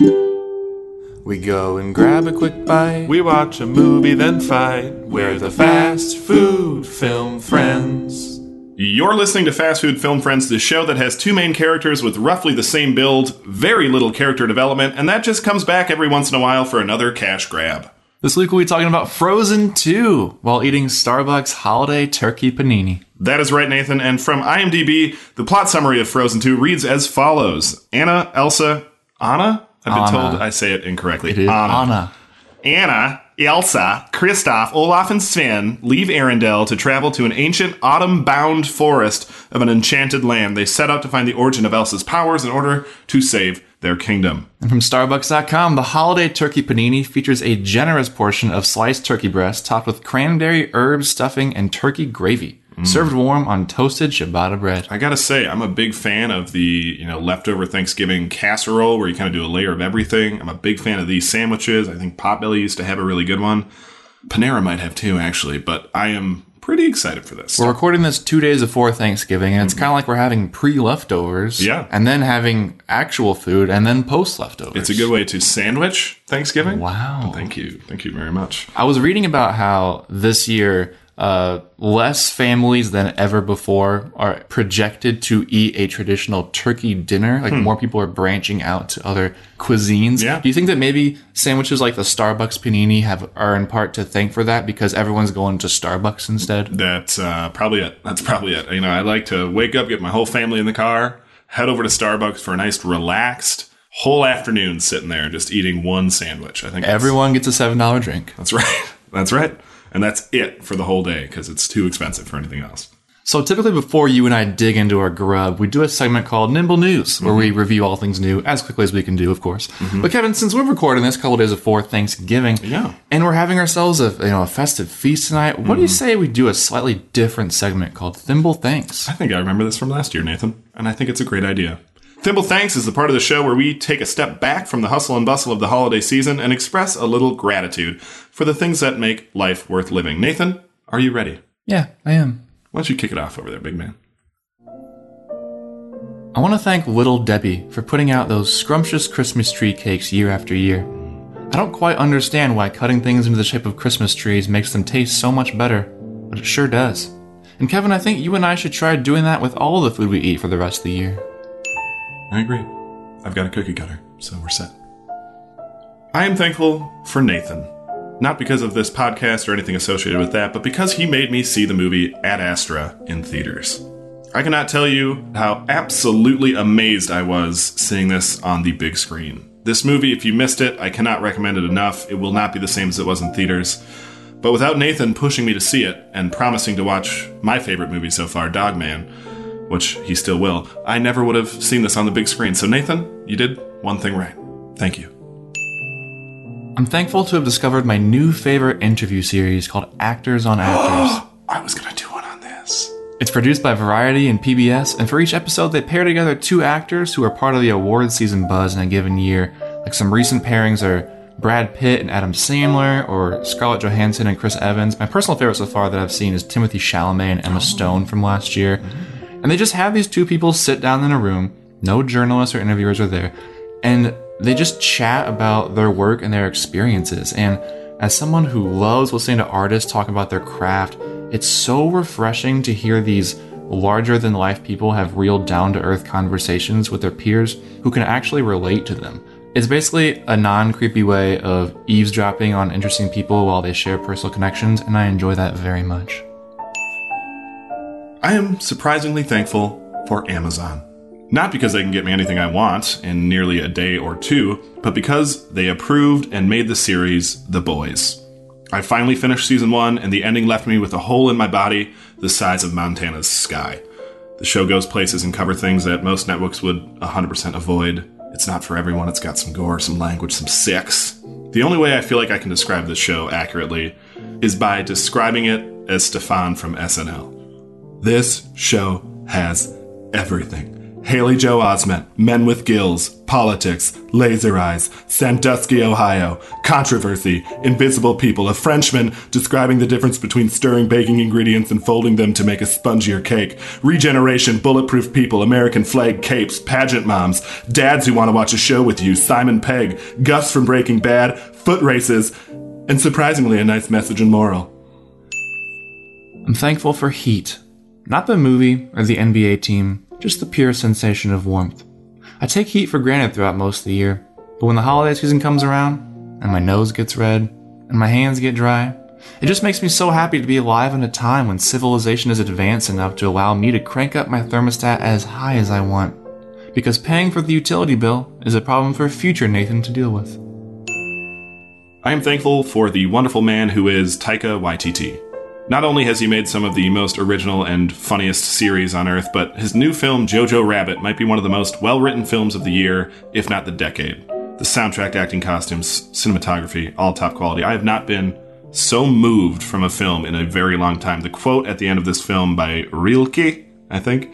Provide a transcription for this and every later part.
We go and grab a quick bite. We watch a movie, then fight. We're the fast food film friends. You're listening to Fast Food Film Friends, the show that has two main characters with roughly the same build, very little character development, and that just comes back every once in a while for another cash grab. This week we'll be talking about Frozen 2 while eating Starbucks holiday turkey panini. That is right, Nathan. And from IMDb, the plot summary of Frozen 2 reads as follows Anna, Elsa, Anna? I've been Anna. told I say it incorrectly. It is Anna. Anna, Elsa, Kristoff, Olaf, and Sven leave Arendelle to travel to an ancient autumn bound forest of an enchanted land. They set out to find the origin of Elsa's powers in order to save their kingdom. And from Starbucks.com, the holiday turkey panini features a generous portion of sliced turkey breast topped with cranberry, herbs, stuffing, and turkey gravy. Mm. Served warm on toasted ciabatta bread. I gotta say, I'm a big fan of the you know leftover Thanksgiving casserole where you kind of do a layer of everything. I'm a big fan of these sandwiches. I think Potbelly used to have a really good one. Panera might have too, actually, but I am pretty excited for this. We're recording this two days before Thanksgiving, and it's kind of like we're having pre leftovers. Yeah. And then having actual food, and then post leftovers. It's a good way to sandwich Thanksgiving. Wow. Thank you. Thank you very much. I was reading about how this year, uh, less families than ever before are projected to eat a traditional turkey dinner. Like more people are branching out to other cuisines. Hmm. Yeah. Do you think that maybe sandwiches like the Starbucks panini have are in part to thank for that because everyone's going to Starbucks instead? That's uh, probably it. That's probably it. You know, I like to wake up, get my whole family in the car, head over to Starbucks for a nice, relaxed whole afternoon sitting there just eating one sandwich. I think Everyone gets a seven dollar drink. That's right. That's right. And that's it for the whole day because it's too expensive for anything else. So typically before you and I dig into our grub, we do a segment called Nimble News, where we mm-hmm. review all things new as quickly as we can do, of course. Mm-hmm. But Kevin, since we're recording this a couple days before Thanksgiving, Yeah. and we're having ourselves a you know a festive feast tonight, what do you mm-hmm. say we do a slightly different segment called Thimble Thanks? I think I remember this from last year, Nathan, and I think it's a great idea. Thimble Thanks is the part of the show where we take a step back from the hustle and bustle of the holiday season and express a little gratitude for the things that make life worth living. Nathan, are you ready? Yeah, I am. Why don't you kick it off over there, big man? I want to thank Little Debbie for putting out those scrumptious Christmas tree cakes year after year. I don't quite understand why cutting things into the shape of Christmas trees makes them taste so much better, but it sure does. And Kevin, I think you and I should try doing that with all the food we eat for the rest of the year. I agree. I've got a cookie cutter, so we're set. I am thankful for Nathan. Not because of this podcast or anything associated with that, but because he made me see the movie Ad Astra in theaters. I cannot tell you how absolutely amazed I was seeing this on the big screen. This movie, if you missed it, I cannot recommend it enough. It will not be the same as it was in theaters. But without Nathan pushing me to see it and promising to watch my favorite movie so far, Dogman, which he still will, I never would have seen this on the big screen. So, Nathan, you did one thing right. Thank you. I'm thankful to have discovered my new favorite interview series called Actors on Actors. I was going to do one on this. It's produced by Variety and PBS, and for each episode, they pair together two actors who are part of the award season buzz in a given year. Like some recent pairings are Brad Pitt and Adam Sandler, or Scarlett Johansson and Chris Evans. My personal favorite so far that I've seen is Timothée Chalamet and Emma oh. Stone from last year. Mm-hmm. And they just have these two people sit down in a room, no journalists or interviewers are there, and they just chat about their work and their experiences. And as someone who loves listening to artists talk about their craft, it's so refreshing to hear these larger than life people have real down to earth conversations with their peers who can actually relate to them. It's basically a non creepy way of eavesdropping on interesting people while they share personal connections, and I enjoy that very much. I am surprisingly thankful for Amazon. Not because they can get me anything I want in nearly a day or two, but because they approved and made the series The Boys. I finally finished season one, and the ending left me with a hole in my body the size of Montana's sky. The show goes places and cover things that most networks would 100% avoid. It's not for everyone, it's got some gore, some language, some sex. The only way I feel like I can describe this show accurately is by describing it as Stefon from SNL. This show has everything Haley Joel Osment, Men with Gills, Politics, Laser Eyes, Sandusky, Ohio, Controversy, Invisible People, a Frenchman describing the difference between stirring baking ingredients and folding them to make a spongier cake, Regeneration, Bulletproof People, American Flag Capes, Pageant Moms, Dads Who Want to Watch a Show with You, Simon Pegg, Gus from Breaking Bad, Foot Races, and surprisingly a nice message and moral. I'm thankful for Heat. Not the movie or the NBA team, just the pure sensation of warmth. I take heat for granted throughout most of the year, but when the holiday season comes around, and my nose gets red, and my hands get dry, it just makes me so happy to be alive in a time when civilization is advanced enough to allow me to crank up my thermostat as high as I want. Because paying for the utility bill is a problem for future Nathan to deal with. I am thankful for the wonderful man who is Taika Waititi. Not only has he made some of the most original and funniest series on Earth, but his new film, Jojo Rabbit, might be one of the most well written films of the year, if not the decade. The soundtrack, acting, costumes, cinematography, all top quality. I have not been so moved from a film in a very long time. The quote at the end of this film by Rilke, I think,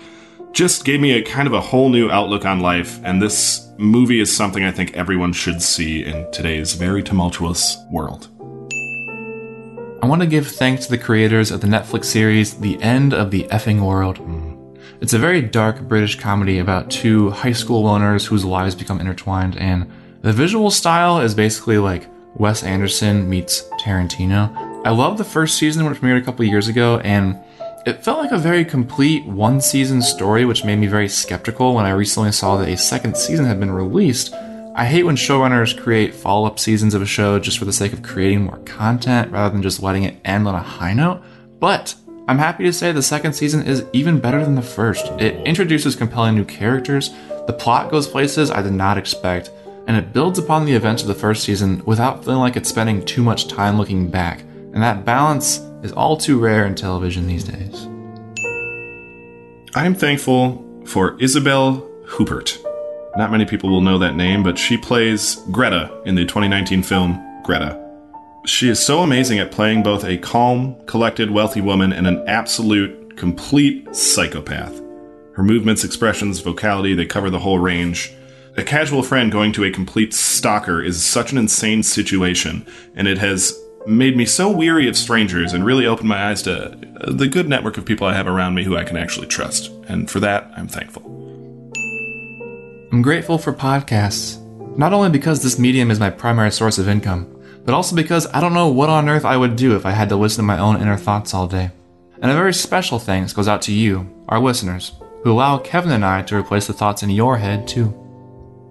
just gave me a kind of a whole new outlook on life, and this movie is something I think everyone should see in today's very tumultuous world. I want to give thanks to the creators of the Netflix series The End of the Effing World. Hmm. It's a very dark British comedy about two high school loners whose lives become intertwined, and the visual style is basically like Wes Anderson meets Tarantino. I loved the first season when it premiered a couple years ago, and it felt like a very complete one season story, which made me very skeptical when I recently saw that a second season had been released. I hate when showrunners create follow up seasons of a show just for the sake of creating more content rather than just letting it end on a high note. But I'm happy to say the second season is even better than the first. It introduces compelling new characters, the plot goes places I did not expect, and it builds upon the events of the first season without feeling like it's spending too much time looking back. And that balance is all too rare in television these days. I am thankful for Isabelle Huppert. Not many people will know that name, but she plays Greta in the 2019 film Greta. She is so amazing at playing both a calm, collected, wealthy woman and an absolute, complete psychopath. Her movements, expressions, vocality, they cover the whole range. A casual friend going to a complete stalker is such an insane situation, and it has made me so weary of strangers and really opened my eyes to the good network of people I have around me who I can actually trust. And for that, I'm thankful. I'm grateful for podcasts, not only because this medium is my primary source of income, but also because I don't know what on earth I would do if I had to listen to my own inner thoughts all day. And a very special thanks goes out to you, our listeners, who allow Kevin and I to replace the thoughts in your head too.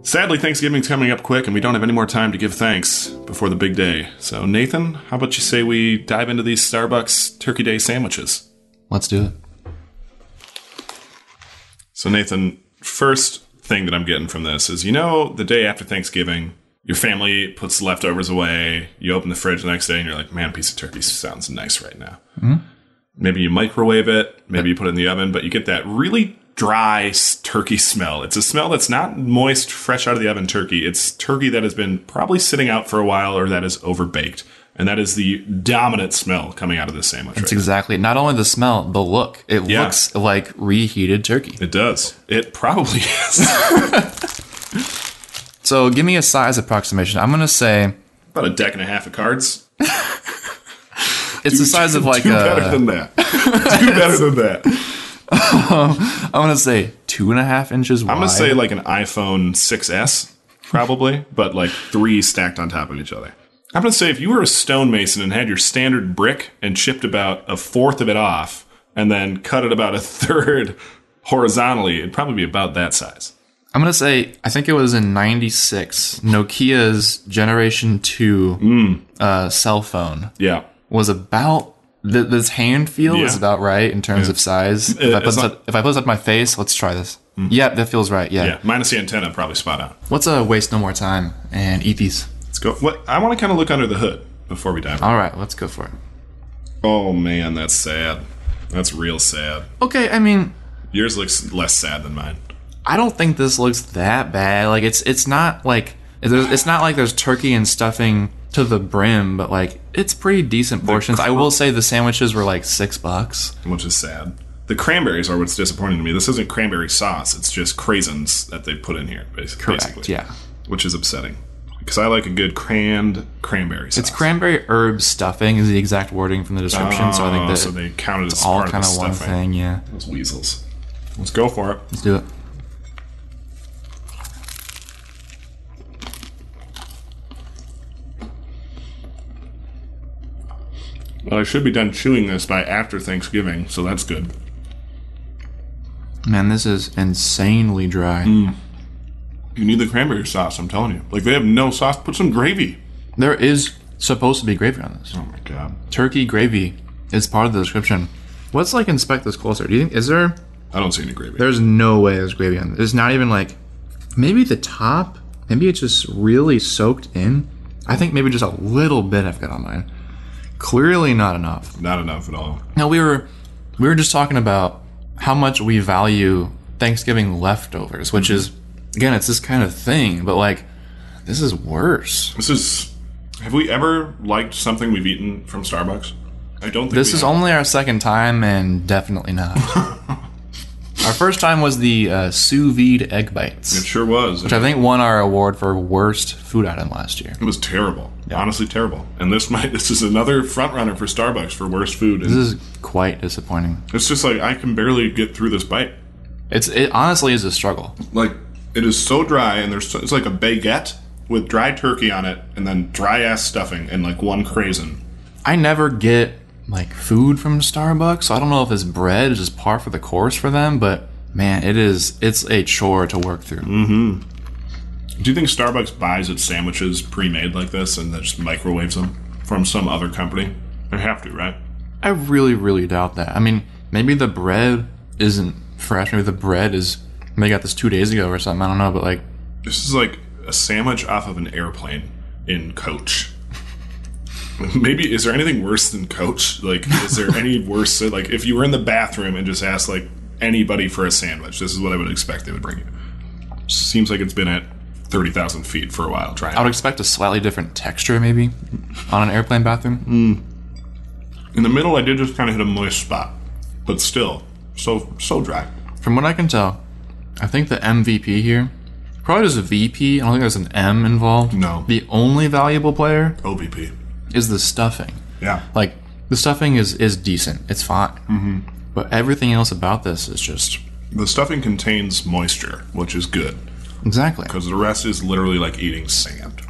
Sadly, Thanksgiving's coming up quick, and we don't have any more time to give thanks before the big day. So, Nathan, how about you say we dive into these Starbucks Turkey Day sandwiches? Let's do it. So, Nathan, first thing that I'm getting from this is you know, the day after Thanksgiving, your family puts leftovers away, you open the fridge the next day, and you're like, man, a piece of turkey sounds nice right now. Mm-hmm. Maybe you microwave it, maybe you put it in the oven, but you get that really dry turkey smell. It's a smell that's not moist, fresh out of the oven turkey. It's turkey that has been probably sitting out for a while or that is overbaked. And that is the dominant smell coming out of this sandwich. It's right exactly not only the smell, the look. It Yeah. looks like reheated turkey. It does. It probably is. So give me a size approximation. I'm gonna say About a deck and a half of cards. it's the size of like do better a. than that. do better than that. I'm gonna say two and a half inches wide. I'm gonna say like an iPhone 6s, probably, but like three stacked on top of each other. I'm gonna say if you were a stonemason and had your standard brick and chipped about a fourth of it off, and then cut it about a third horizontally, it'd probably be about that size. I'm gonna say I think it was in '96. Nokia's Generation Two Mm. uh, cell phone Yeah. was about th- this hand feel is about right in terms of size. If I, Uh, put not- up, if I put this up my face, let's try this. Yep, that feels right. Yeah. Yeah. Minus the antenna, probably spot on. Let's uh, waste no more time and eat these. Let's go. What I want to kind of look under the hood before we dive. All right, let's go for it. Oh man, that's sad. That's real sad. Okay, I mean, Yours looks less sad than mine. I don't think this looks that bad. Like it's it's not like there's, it's not like there's turkey and stuffing to the brim, but like it's pretty decent portions. I will say the sandwiches were like six bucks. which is sad. The cranberries are what's disappointing to me. This isn't cranberry sauce; it's just craisins that they put in here, basi- Correct. basically. Yeah. which is upsetting because I like a good canned cranberry sauce. It's cranberry herb stuffing is the exact wording from the description. so I think Oh, that so they counted as all kind of one thing. Yeah. Those weasels. Let's go for it. Let's do it. Well, I should be done chewing this by after Thanksgiving, so that's good. Man, this is insanely dry. Mm. You need the cranberry sauce, I'm telling you. Like, they have no sauce. Put some gravy. There is supposed to be gravy on this. Oh my god. Turkey gravy is part of the description. Let's like inspect this closer. Do you think is there? I don't see any gravy. There's no way there's gravy on this. It's not even like maybe the top. Maybe it's just really soaked in. I think maybe just a little bit I've got on mine. Clearly not enough. Not enough at all. Now we were we were just talking about how much we value Thanksgiving leftovers, which is again it's this kind of thing, but like this is worse. This is. Have we ever liked something we've eaten from Starbucks? I don't think This we is have. only our second time, and definitely not. our first time was the uh, sous vide egg bites, It sure was. which I think won our award for worst food item last year. It was terrible. Honestly, terrible. And this might. This is another front runner for Starbucks for worst food. And This is quite disappointing. it's just like I can barely get through this bite. It's it honestly is a struggle. Like it is so dry, and there's so, it's like a baguette with dry turkey on it, and then dry ass stuffing, and like one craisin. I never get like food from Starbucks, so I don't know if this bread is just par for the course for them, but man, it is it's a chore to work through. Mm-hmm. Do you think Starbucks buys its sandwiches pre-made like this and then just microwaves them from some other company? They have to, right? I really, really doubt that. I mean, maybe the bread isn't fresh. Maybe the bread is they got this two days ago or something. I don't know, but like This is like a sandwich off of an airplane in Coach. Maybe is there anything worse than Coach? Like, is there any worse? Like, if you were in the bathroom and just asked like anybody for a sandwich, this is what I would expect they would bring you. Seems like it's been at thirty thousand feet for a while. Trying. I would expect a slightly different texture maybe on an airplane bathroom. Hmm. In the middle, I did just kind of hit a moist spot, but still, so so dry. From what I can tell, I think the MVP here probably just a VP. I don't think there's an M involved. No. The only valuable player OVP. is the stuffing. Yeah. Like the stuffing is is decent. It's fine. Mm-hmm. But everything else about this is just The stuffing contains moisture, which is good exactly. because the rest is literally like eating sand.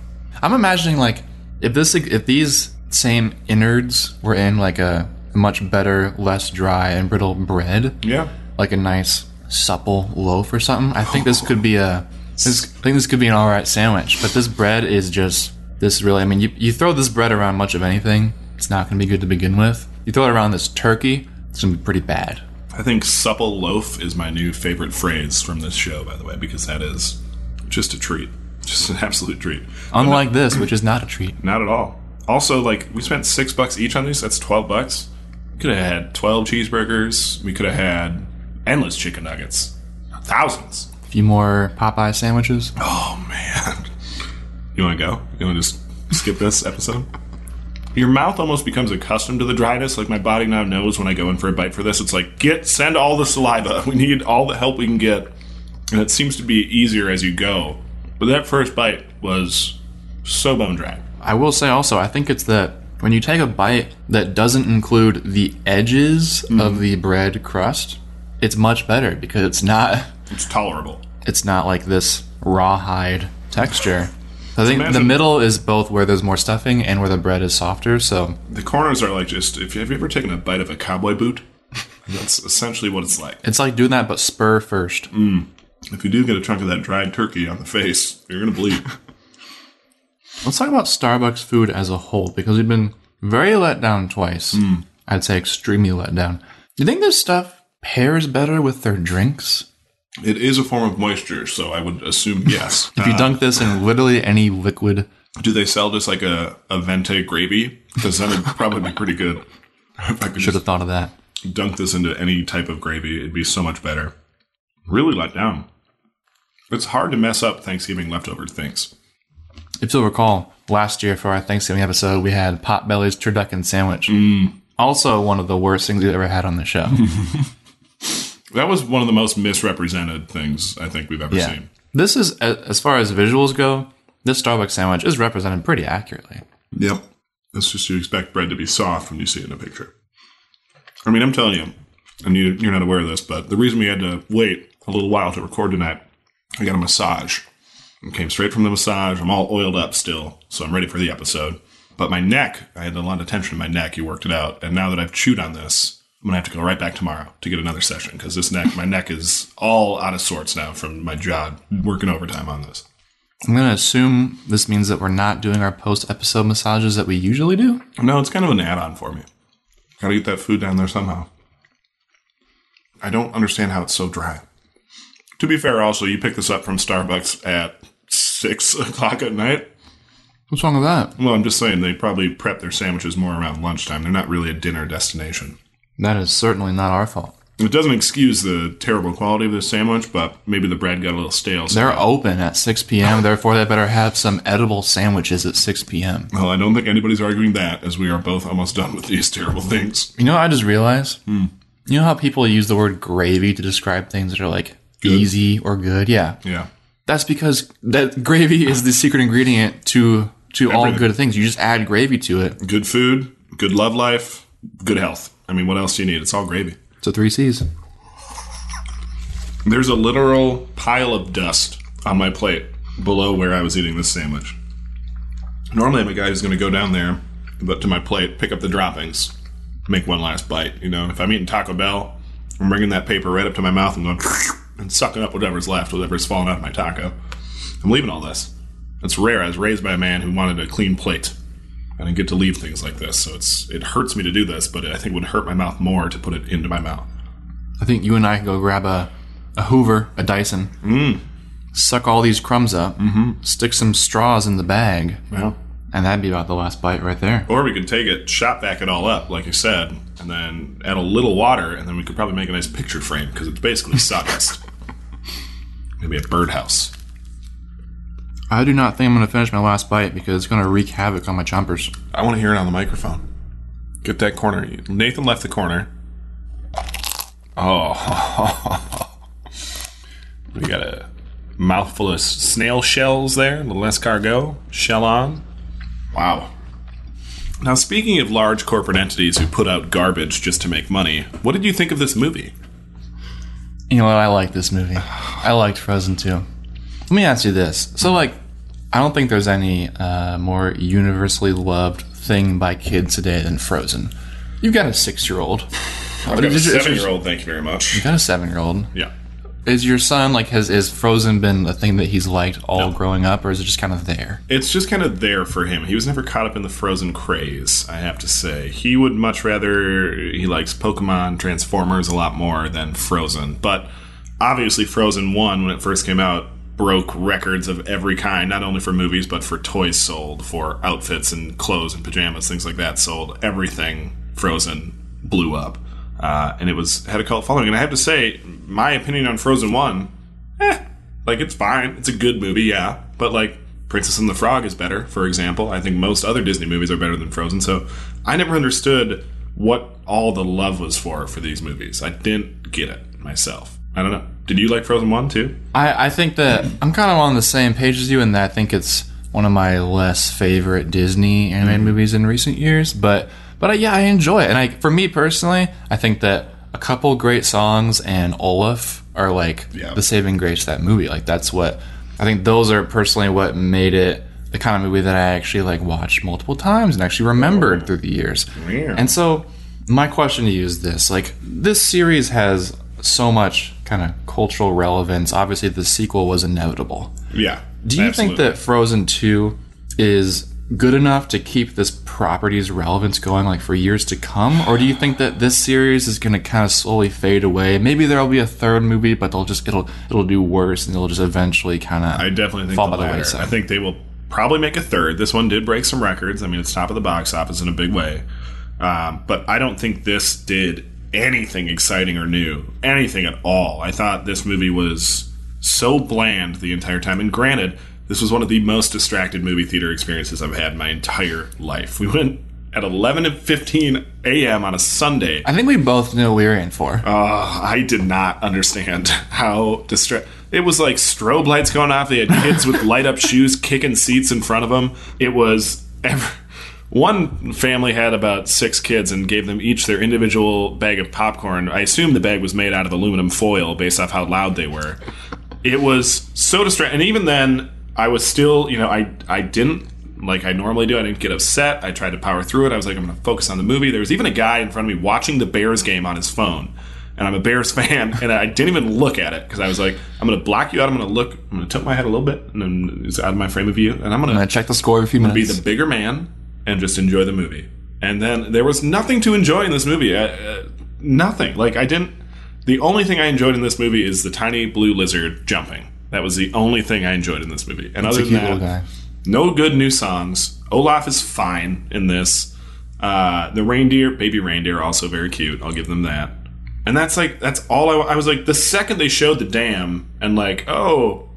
I'm imagining like if this if these same innards were in like a much better, less dry and brittle bread, Yeah. like a nice supple loaf or something. I think this could be a this, I think this could be an all right sandwich. But this bread is just this really. I mean, you you throw this bread around much of anything, it's not going to be good to begin with. You throw it around this turkey, it's going to be pretty bad. I think supple loaf is my new favorite phrase from this show, by the way, because that is just a treat. Just an absolute treat. Unlike this, which is not a treat. Not at all. Also, like, we spent six bucks each on these. That's 12 bucks. We could have had 12 cheeseburgers. We could have had endless chicken nuggets. Thousands. A few more Popeye sandwiches. Oh, man. You want to go? You want to just skip this episode? Your mouth almost becomes accustomed to the dryness. Like my body now knows when I go in for a bite for this, it's like get send all the saliva. We need all the help we can get, and it seems to be easier as you go. But that first bite was so bone dry. I will say also, I think it's that when you take a bite that doesn't include the edges mm-hmm. of the bread crust, it's much better because it's not It's tolerable. it's not like this rawhide texture. I think the middle is both where there's more stuffing and where the bread is softer. So The corners are like just. If you, have you ever taken a bite of a cowboy boot? That's essentially what it's like. it's like doing that, but spur first. Mm. If you do get a chunk of that dried turkey on the face, you're gonna bleed. Let's talk about Starbucks food as a whole because we've been very let down twice. Mm. I'd say extremely let down. Do you think this stuff pairs better with their drinks? it is a form of moisture, so I would assume yes. If you dunk this in uh, literally any liquid, Do they sell just like a, a venti gravy? Because then it'd probably be pretty good. If I could should have thought of that. dunk this into any type of gravy, it'd be so much better. Really let down. It's hard to mess up Thanksgiving leftover things. If you'll recall, last year for our Thanksgiving episode, we had Potbelly's turducken sandwich. Mm. Also, one of the worst things we've ever had on the show. That was one of the most misrepresented things I think we've ever Yeah. seen. This is, as far as visuals go, this Starbucks sandwich is represented pretty accurately. Yep. It's just you expect bread to be soft when you see it in a picture. I mean, I'm telling you, and you, you're not aware of this, but the reason we had to wait a little while to record tonight, I got a massage. I came straight from the massage. I'm all oiled up still, so I'm ready for the episode. But my neck, I had a lot of tension in my neck. You worked it out. And now that I've chewed on this, I'm to have to go right back tomorrow to get another session because this neck, my neck is all out of sorts now from my job working overtime on this. I'm to assume this means that we're not doing our post episode massages that we usually do. No, it's kind of an add-on for me. Gotta get that food down there somehow. I don't understand how it's so dry. To be fair, also, you picked this up from Starbucks at six o'clock at night. What's wrong with that? Well, I'm just saying they probably prep their sandwiches more around lunchtime. They're not really a dinner destination. That is certainly not our fault. It doesn't excuse the terrible quality of this sandwich, but maybe the bread got a little stale. So, They're open at 6 p.m., therefore, they better have some edible sandwiches at 6 p.m. well, I don't think anybody's arguing that, as we are both almost done with these terrible things. You know what I just realized? Hmm. You know how people use the word gravy to describe things that are like easy or good? Yeah. Yeah. That's because that gravy is the secret ingredient to to all good things. You just add gravy to it. Good food, good love life, good health. I mean, what else do you need? It's all gravy. So three C's. There's a literal pile of dust on my plate below where I was eating this sandwich. Normally, I'm a guy who's going to go down there, but to my plate, pick up the droppings, make one last bite. You know, if I'm eating Taco Bell, I'm bringing that paper right up to my mouth and going and sucking up whatever's left, whatever's fallen out of my taco. I'm leaving all this. It's rare. I was raised by a man who wanted a clean plate. I didn't get to leave things like this, so it's it hurts me to do this, but I think it would hurt my mouth more to put it into my mouth. I think you and I can go grab a, a Hoover, a Dyson, mm. suck all these crumbs up, mm-hmm. stick some straws in the bag, Well, and that'd be about the last bite right there. Or we could take it, shop back it all up, like you said, and then add a little water, and then we could probably make a nice picture frame because it's basically sawdust. Maybe a birdhouse. I do not think I'm going to finish my last bite because it's going to wreak havoc on my chompers. I want to hear it on the microphone. Get that corner. Nathan left the corner. Oh, we got a mouthful of snail shells there. Little escargot shell on. Wow. Now, speaking of large corporate entities who put out garbage just to make money, what did you think of this movie? You know what? I like this movie. I liked Frozen 2. Let me ask you this. So, like, I don't think there's any uh, more universally loved thing by kids today than Frozen. You've got a six year old. I've got a seven-year-old. Thank you very much. You've got a seven year old. Yeah. Is your son like has is Frozen been a thing that he's liked all growing up, or is it just kind of there? It's just kind of there for him. He was never caught up in the Frozen craze, I have to say. He would much rather, he likes Pokemon, Transformers a lot more than Frozen. But obviously, Frozen 1, when it first came out, broke records of every kind, not only for movies, but for toys sold, for outfits and clothes and pajamas, things like that sold. Everything Frozen blew up. Uh, and it was had a cult following. And I have to say, my opinion on Frozen 1, eh, like it's fine. It's a good movie, yeah. But like Princess and the Frog is better, for example. I think most other Disney movies are better than Frozen. So I never understood what all the love was for for these movies. I didn't get it myself. I don't know. Did you like Frozen 1 too? I, I think that I'm kind of on the same page as you in that I think it's one of my less favorite Disney animated mm-hmm. movies in recent years. But but I, yeah, I enjoy it. And I, for me personally, I think that a couple great songs and Olaf are like Yeah. the saving grace to that movie. Like that's what I think. Those are personally what made it the kind of movie that I actually like watched multiple times and actually remembered oh. through the years. Yeah. And so my question to you is this: like this series has so much kind of cultural relevance. Obviously, the sequel was inevitable. Yeah. Do you think that Frozen 2 is good enough to keep this property's relevance going like for years to come or do you think that this series is going to kind of slowly fade away maybe there'll be a third movie but they'll just it'll it'll do worse and it'll just eventually kind of I definitely think fall the by the wayside. I think they will probably make a third. This one did break some records. I mean, it's top of the box office in a big way. Um, but I don't think this did anything exciting or new, anything at all. I thought this movie was so bland the entire time. And granted, this was one of the most distracted movie theater experiences I've had in my entire life. We went at 11 and 15 a.m. on a Sunday. I think we both knew what we were in for. Uh, I did not understand how distress. It was like strobe lights going off. They had kids with light up shoes kicking seats in front of them. It was. Every, one family had about six kids and gave them each their individual bag of popcorn. I assume the bag was made out of aluminum foil based off how loud they were. It was so distracting. And even then, I was still, you know, I I didn't like I normally do. I didn't get upset. I tried to power through it. I was like, I'm going to focus on the movie. There was even a guy in front of me watching the Bears game on his phone. And I'm a Bears fan, and I didn't even look at it because I was like, I'm going to block you out. I'm going to look, I'm going to tilt my head a little bit, and then it's out of my frame of view. And I'm going I'm gonna check the score every few minutes. To be the bigger man and just enjoy the movie. And then there was nothing to enjoy in this movie. Uh, uh, nothing. Like, I didn't. The only thing I enjoyed in this movie is the tiny blue lizard jumping. That was the only thing I enjoyed in this movie. And other than that, no good new songs. Olaf is fine in this. Uh, the reindeer, baby reindeer, also very cute. I'll give them that. And that's like that's all I, I was like. The second they showed the dam and like, oh,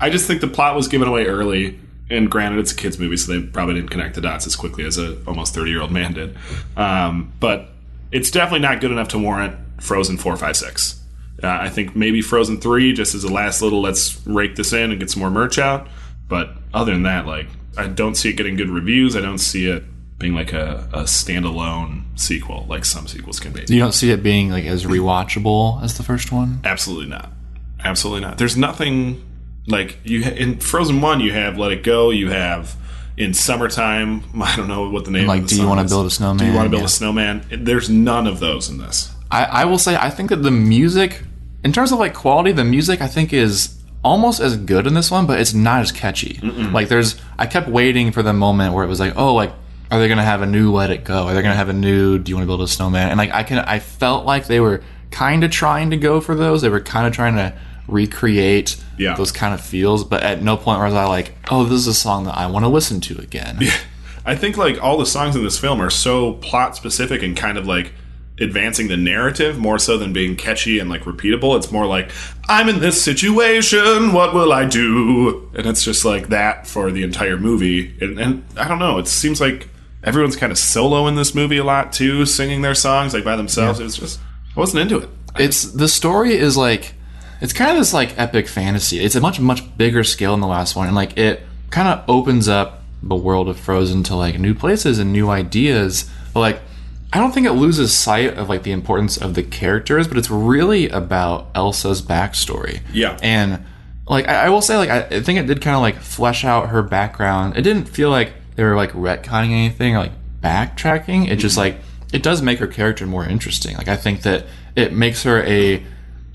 I just think the plot was given away early. And granted, it's a kids movie, so they probably didn't connect the dots as quickly as a almost thirty year old man did. Um, but it's definitely not good enough to warrant Frozen four, five, six. Uh, I think maybe Frozen three, just as a last little, let's rake this in and get some more merch out. But other than that, like I don't see it getting good reviews. I don't see it being like a, a standalone sequel, like some sequels can be. You don't see it being like as rewatchable as the first one. Absolutely not. Absolutely not. There's nothing like you in Frozen One. You have Let It Go. You have in summertime. I don't know what the name. Like, of the do you wanna build a snowman? Do you want to build Yeah. a snowman? There's none of those in this. I, I will say I think that the music, in terms of like quality, the music I think is almost as good in this one, but it's not as catchy. Like there's, I kept waiting for the moment where it was like, oh, like are they gonna have a new Let It Go? Are they gonna have a new Do You Want to Build a Snowman? And like I can, I felt like they were kind of trying to go for those. They were kind of trying to recreate Yeah. those kind of feels, but at no point was I like, oh, this is a song that I want to listen to again. Yeah. I think like all the songs in this film are so plot specific and kind of like advancing the narrative more so than being catchy and like repeatable. It's more like I'm in this situation, what will I do? And it's just like that for the entire movie. And, and I don't know, it seems like everyone's kind of solo in this movie a lot too, singing their songs like by themselves. It was just I wasn't into it. it's the story is like it's kind of this like epic fantasy. It's a much much bigger scale than the last one, and like it kind of opens up the world of Frozen to like new places and new ideas. But like I don't think it loses sight of like the importance of the characters, but it's really about Elsa's backstory. Yeah. and like I, I will say, like I, think it did kind of like flesh out her background. It didn't feel like they were like retconning anything or like backtracking. It just mm-hmm. like it does make her character more interesting. Like I think that it makes her a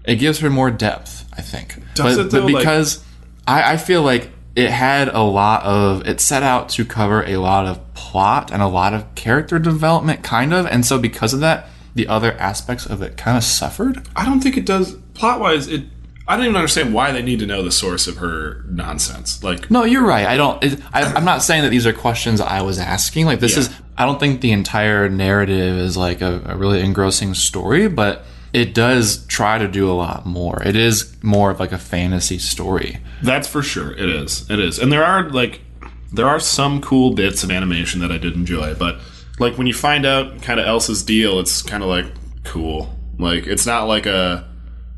it gives her more depth. I think, Does but, it, though? but Like- because I, I feel like it had a lot of it set out to cover a lot of plot and a lot of character development, kind of, and so because of that, the other aspects of it kind of suffered. I don't think it does plot wise it I don't even understand why they need to know the source of her nonsense. Like No, you're right. I don't. It, I, I'm not saying that these are questions I was asking. Like this Yeah. is. I don't think the entire narrative is like a, a really engrossing story, but it does try to do a lot more. It is more of like a fantasy story. That's for sure. It is. It is. And there are like there are some cool bits of animation that I did enjoy, but like when you find out kind of Elsa's deal, it's kind of like cool. Like it's not like a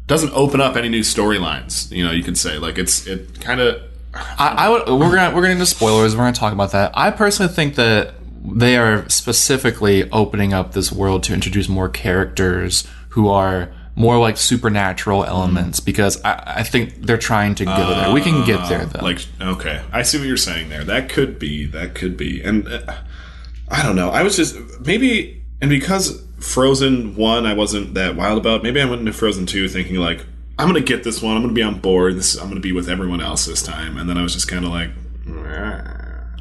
doesn't open up any new storylines. You know, you could say like it's it kind of I, I would. We're gonna we're gonna into spoilers. We're gonna talk about that. I personally think that they are specifically opening up this world to introduce more characters who are more like supernatural elements because I, I think they're trying to go there. We can get there though. like okay, I see what you're saying there. That could be. That could be. And uh, I don't know. I was just maybe and because Frozen one I wasn't that wild about. Maybe I went into Frozen two thinking like I'm gonna get this one. I'm gonna be on board. This I'm gonna be with everyone else this time. And then I was just kind of like. "Meh."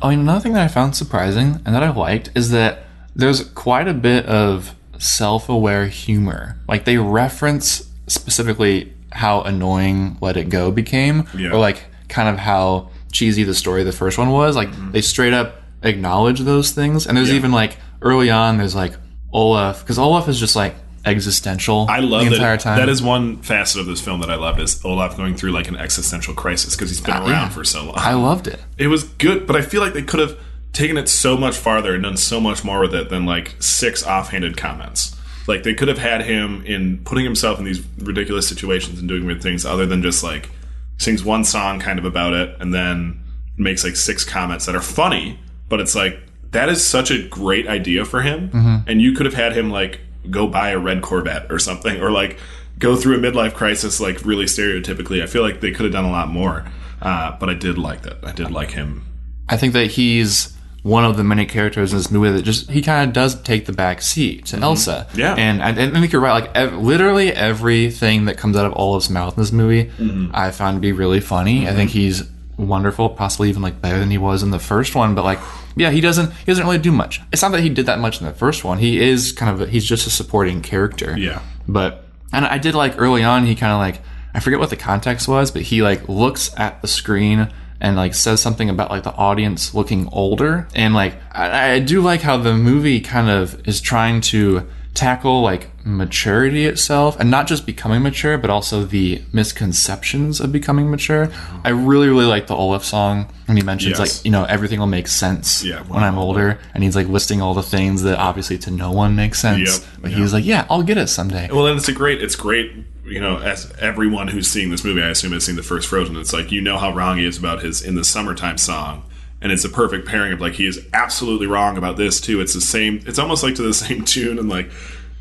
Oh, and another thing that I found surprising and that I liked is that there's quite a bit of self-aware humor. Like they reference specifically how annoying Let It Go became, Yeah. or like kind of how cheesy the story the first one was. Like mm-hmm. they straight up acknowledge those things. And there's Yeah. even like early on, there's like Olaf because Olaf is just like existential. I love the that. entire time. That is one facet of this film that I loved is Olaf going through like an existential crisis because he's been uh, around for so long. I loved it. it was good, but I feel like they could have taken it so much farther and done so much more with it than like six offhanded comments. Like they could have had him in putting himself in these ridiculous situations and doing weird things other than just like sings one song kind of about it and then makes like six comments that are funny, but it's like that is such a great idea for him. And you could have had him like go buy a red Corvette or something or like go through a midlife crisis like really stereotypically. I feel like they could have done a lot more. Uh, but I did like that. I did like him. I think that he's one of the many characters in this movie that just he kind of does take the back seat to Elsa. Mm-hmm. Yeah. and I, I think you're right. Like ev- literally everything that comes out of Olaf's mouth in this movie, Mm-hmm. I found to be really funny. I think he's wonderful, possibly even like better than he was in the first one. But like, yeah, he doesn't he doesn't really do much. It's not that he did that much in the first one. He is kind of a, he's just a supporting character. Yeah. But and I did like early on he kind of like I forget what the context was, but he like looks at the screen and like says something about like the audience looking older. And like I, I do like how the movie kind of is trying to tackle like maturity itself and not just becoming mature but also the misconceptions of becoming mature. I really really like the olaf song when he mentions Yes. like you know everything will make sense Yeah, when i'm older and he's like listing all the things that obviously to no one makes sense. Yep, but yep. he's like yeah i'll get it someday. Well, and it's a great, it's great, you know, as everyone who's seeing this movie, I assume has seen the first Frozen. It's like, you know how wrong he is about his In the Summertime song. And it's a perfect pairing of like, he is absolutely wrong about this too. It's the same, it's almost like to the same tune. And like,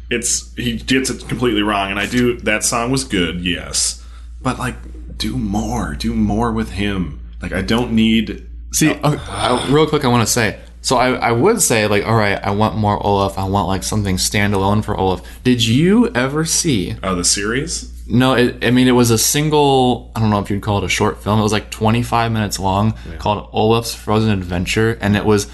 it's, he gets it completely wrong. And I do, that song was good, yes. But like, do more, do more with him. Like, I don't need, See, okay, I, uh, uh, real quick, I want to say. So I, I would say like, all right, I want more Olaf. I want like something standalone for Olaf. Did you ever see? oh, the series? No, it, I mean it was a single. I don't know if you'd call it a short film. It was like 25 minutes long, called Olaf's Frozen Adventure, and it was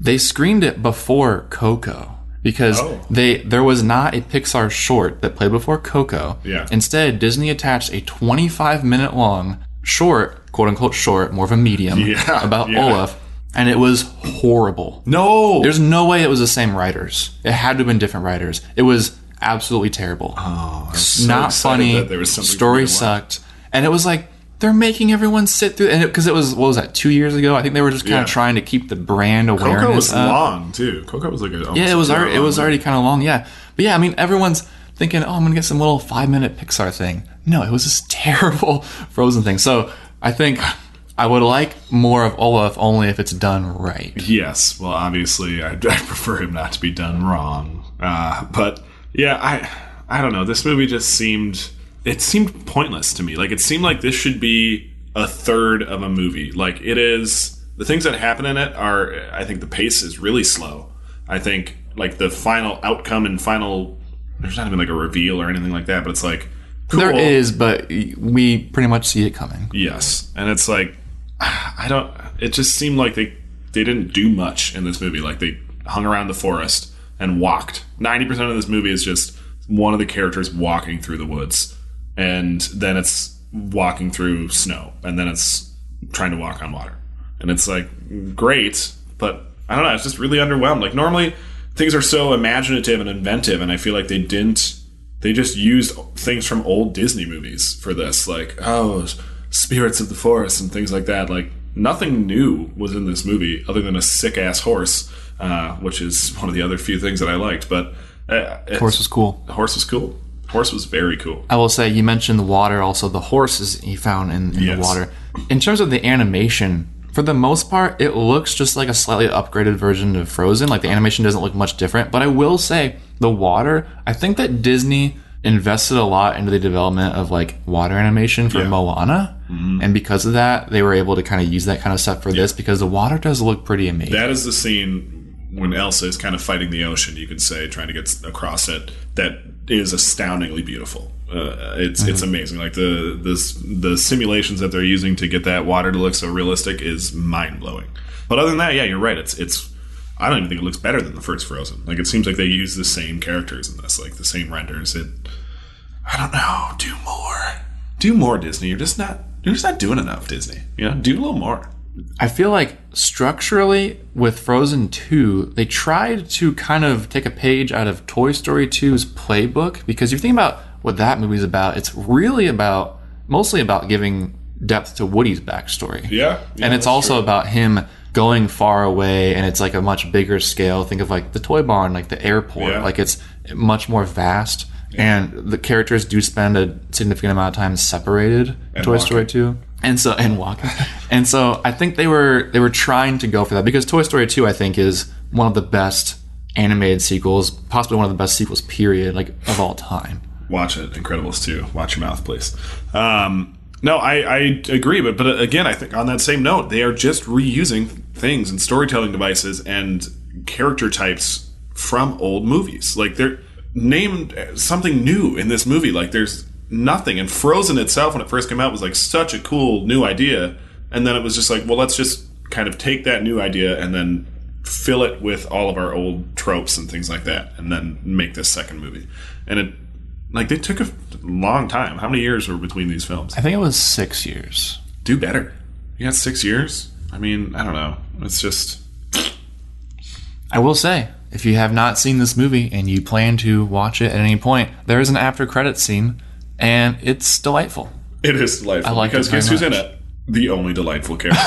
they screened it before Coco because Oh. they there was not a Pixar short that played before Coco. Yeah. Instead, Disney attached a 25 minute long short, quote unquote short, more of a medium, Yeah, about yeah. Olaf, and it was horrible. No! There's no way it was the same writers. It had to have been different writers. It was absolutely terrible. Oh, so not funny. there was something for me Story sucked, and it was like they're making everyone sit through. And because it, was what was that two years ago? I think they were just kind Yeah. of trying to keep the brand awareness Coco was up. long too. Coco was like a, Yeah, it was already it was already kind of long. Yeah, but yeah, I mean everyone's thinking, oh, I'm gonna get some little five minute Pixar thing. No, it was this terrible Frozen thing. So I think I would like more of Olaf only if it's done right. Yes. Well, obviously, I, I prefer him not to be done wrong. Uh, but yeah, I I don't know. This movie just seemed it seemed pointless to me. Like it seemed like this should be a third of a movie. Like it is. The things that happen in it are. I think the pace is really slow. I think like the final outcome and final. There's not even like a reveal or anything like that. But it's like cool. There is, but we pretty much see it coming. Yes, and it's like I don't. It just seemed like they they didn't do much in this movie. Like they hung around the forest and walked. Ninety percent of this movie is just one of the characters walking through the woods, and then it's walking through snow, and then it's trying to walk on water, and it's like great, but I don't know. It's just really underwhelmed. Like normally things are so imaginative and inventive, and I feel like they didn't they just used things from old Disney movies for this, like oh, spirits of the forest and things like that. Like nothing new was in this movie other than a sick ass horse, uh, which is one of the other few things that I liked. But uh, Horse was cool. the horse was cool. Horse was very cool. I will say you mentioned the water. Also, the horses he found in, in Yes. the water. In terms of the animation, for the most part, it looks just like a slightly upgraded version of Frozen. Like the animation doesn't look much different. But I will say the water. I think that Disney invested a lot into the development of like water animation for Moana, Mm-hmm. and because of that, they were able to kind of use that kind of stuff for this because the water does look pretty amazing. That is the scene when Elsa is kind of fighting the ocean. You could say trying to get across it. That is astoundingly beautiful. Uh, it's it's amazing. Like the the the simulations that they're using to get that water to look so realistic is mind blowing. But other than that, yeah, you're right. It's it's. I don't even think it looks better than the first Frozen. Like it seems like they use the same characters in this, like the same renders. It. I don't know. Do more. Do more, Disney. You're just not. You're just not doing enough, Disney. You know, do a little more. I feel like structurally with Frozen 2, they tried to kind of take a page out of Toy Story 2's playbook because if you think about what that movie's about, it's really about mostly about giving depth to Woody's backstory. Yeah, and it's also about him going far away and it's like a much bigger scale. Think of like the toy barn, like the airport. Yeah. Like it's much more vast. And the characters do spend a significant amount of time separated in Toy walking. Story 2. And so and walking. and so I think they were they were trying to go for that because Toy Story 2 I think is one of the best animated sequels, possibly one of the best sequels period like of all time. Watch it, Incredibles 2. Watch your mouth, please. Um, no, I, I agree, but but again, I think on that same note, they are just reusing things and storytelling devices and character types from old movies. Like they're named something new in this movie. Like there's nothing. And Frozen itself, when it first came out, was like such a cool new idea. And then it was just like, well, let's just kind of take that new idea and then fill it with all of our old tropes and things like that, and then make this second movie. And it like they took a long time. How many years were between these films? I think it was 6 years. Do better. You got six years. I mean, I don't know. It's just I will say, if you have not seen this movie and you plan to watch it at any point, there is an after credit scene and it's delightful. it is delightful. I like because guess who's in it? The only delightful character.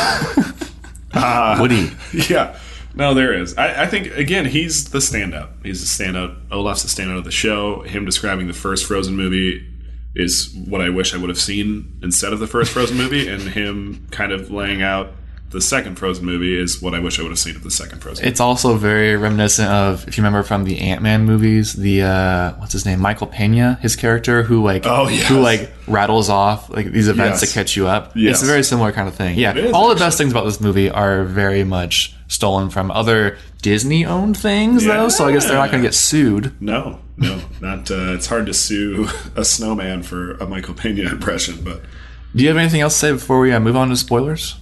Ah. Woody. yeah. No, there is. I, I think again, he's the standout. He's the standout. Olaf's the standout of the show. Him describing the first Frozen movie is what I wish I would have seen instead of the first Frozen movie, and him kind of laying out the second Frozen movie is what I wish I would have seen of the second Frozen. It's also very reminiscent of, if you remember from the Ant Man movies, the uh, what's his name, Michael Pena, his character who like Oh, yes. who like rattles off like these events Yes. to catch you up. Yes. It's a very similar kind of thing. Yeah, is, all the best things about this movie are very much stolen from other Disney owned things though. So I guess they're not going to get sued. No, no, not. Uh, it's hard to sue a snowman for a Michael Pena impression, but Do you have anything else to say before we uh, move on to spoilers?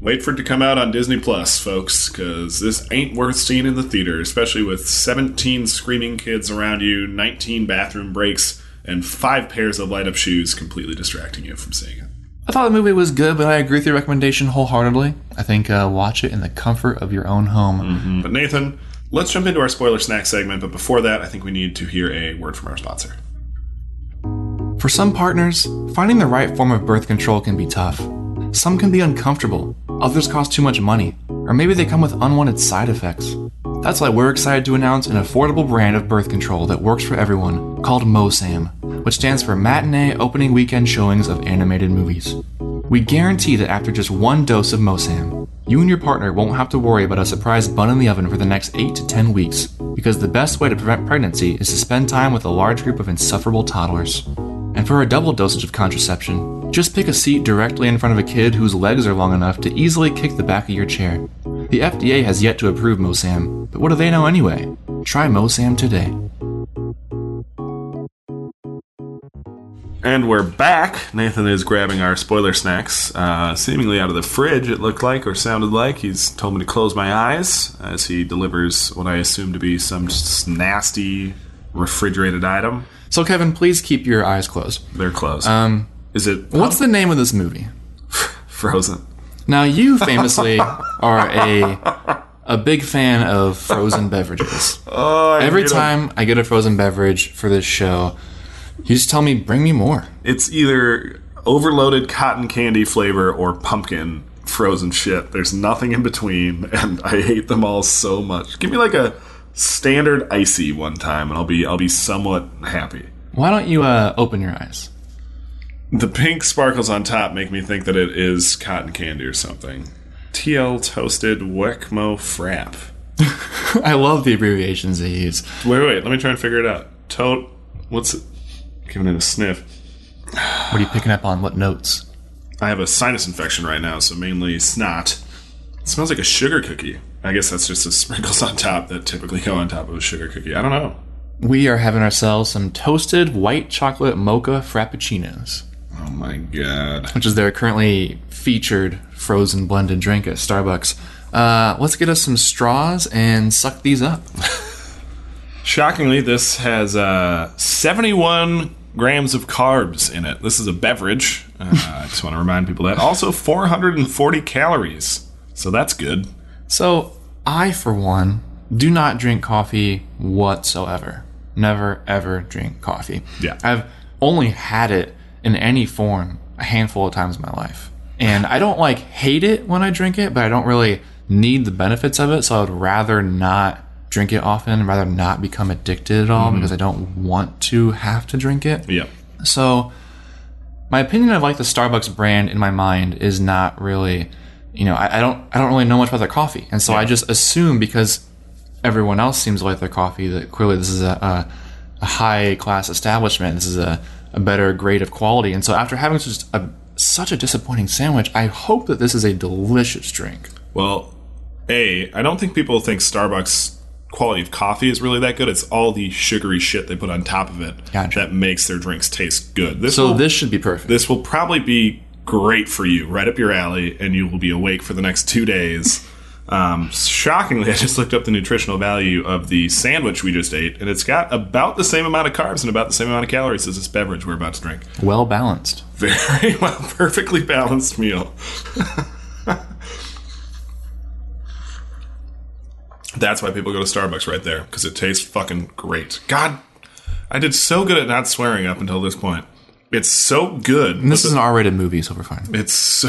Wait for it to come out on Disney Plus, folks, because this ain't worth seeing in the theater, especially with 17 screaming kids around you, 19 bathroom breaks, and five pairs of light up shoes completely distracting you from seeing it. I thought the movie was good, but I agree with your recommendation wholeheartedly. I think uh, watch it in the comfort of your own home. But Nathan, let's jump into our spoiler snack segment. But before that, I think we need to hear a word from our sponsor. For some partners, finding the right form of birth control can be tough. Some can be uncomfortable, others cost too much money, or maybe they come with unwanted side effects. That's why we're excited to announce an affordable brand of birth control that works for everyone called MOSAM, which stands for Matinee Opening Weekend Showings of Animated Movies. We guarantee that after just one dose of MOSAM, you and your partner won't have to worry about a surprise bun in the oven for the next 8 to 10 weeks, because the best way to prevent pregnancy is to spend time with a large group of insufferable toddlers. And for a double dosage of contraception, just pick a seat directly in front of a kid whose legs are long enough to easily kick the back of your chair. The FDA has yet to approve MOSAM, but what do they know anyway? Try MOSAM today. And we're back. Nathan is grabbing our spoiler snacks, uh, seemingly out of the fridge, it looked like, or sounded like. He's told me to close my eyes as he delivers what I assume to be some nasty refrigerated item. So, Kevin, please keep your eyes closed. They're closed. Um, is it what's the name of this movie? frozen? Now, you famously are a a big fan of frozen beverages. Oh, I Every hate 'em. time I get a frozen beverage for this show, you just tell me, "Bring me more." It's either overloaded cotton candy flavor or pumpkin frozen shit. There's nothing in between, and I hate them all so much. Give me like a standard icy one time, and I'll be I'll be somewhat happy. Why don't you uh, open your eyes? The pink sparkles on top make me think that it is cotton candy or something. TL toasted Wekmo frap. I love the abbreviations they use. Wait, wait, let me try and figure it out. Tote, what's it? Giving it a sniff. What are you picking up on? What notes? I have a sinus infection right now, so mainly snot. It smells like a sugar cookie. I guess that's just the sprinkles on top that typically go on top of a sugar cookie. I don't know. We are having ourselves some toasted white chocolate mocha frappuccinos, Oh my god. which is their currently featured frozen blended drink at Starbucks. Uh, let's get us some straws and suck these up. Shockingly, this has uh, 71 grams of carbs in it. This is a beverage. Uh, I just want to remind people that. Also, 440 calories. So that's good. So, I, for one, do not drink coffee whatsoever. Never, ever drink coffee. Yeah. I've only had it in any form a handful of times in my life. And I don't like hate it when I drink it, but I don't really need the benefits of it, so I would rather not drink it often, rather not become addicted at all mm-hmm. because I don't want to have to drink it. Yeah. So, my opinion of like the Starbucks brand in my mind is not really, you know, I, I don't I don't really know much about their coffee, and so I just assume because everyone else seems to like their coffee that clearly this is a, a, a high class establishment. This is a, a better grade of quality, and so after having such a such a disappointing sandwich, I hope that this is a delicious drink. Well, A, I don't think people think Starbucks quality of coffee is really that good. It's all the sugary shit they put on top of it Gotcha. that makes their drinks taste good. This So will, this should be perfect. this will probably be great for you, right up your alley, and you will be awake for the next two days. Um, shockingly, I just looked up the nutritional value of the sandwich we just ate, and it's got about the same amount of carbs and about the same amount of calories as this beverage we're about to drink. well balanced. Very well, perfectly balanced meal. That's why people go to Starbucks right there because it tastes fucking great. God, I did so good at not swearing up until this point. It's so good. And this is an R-rated movie, so we're fine. It's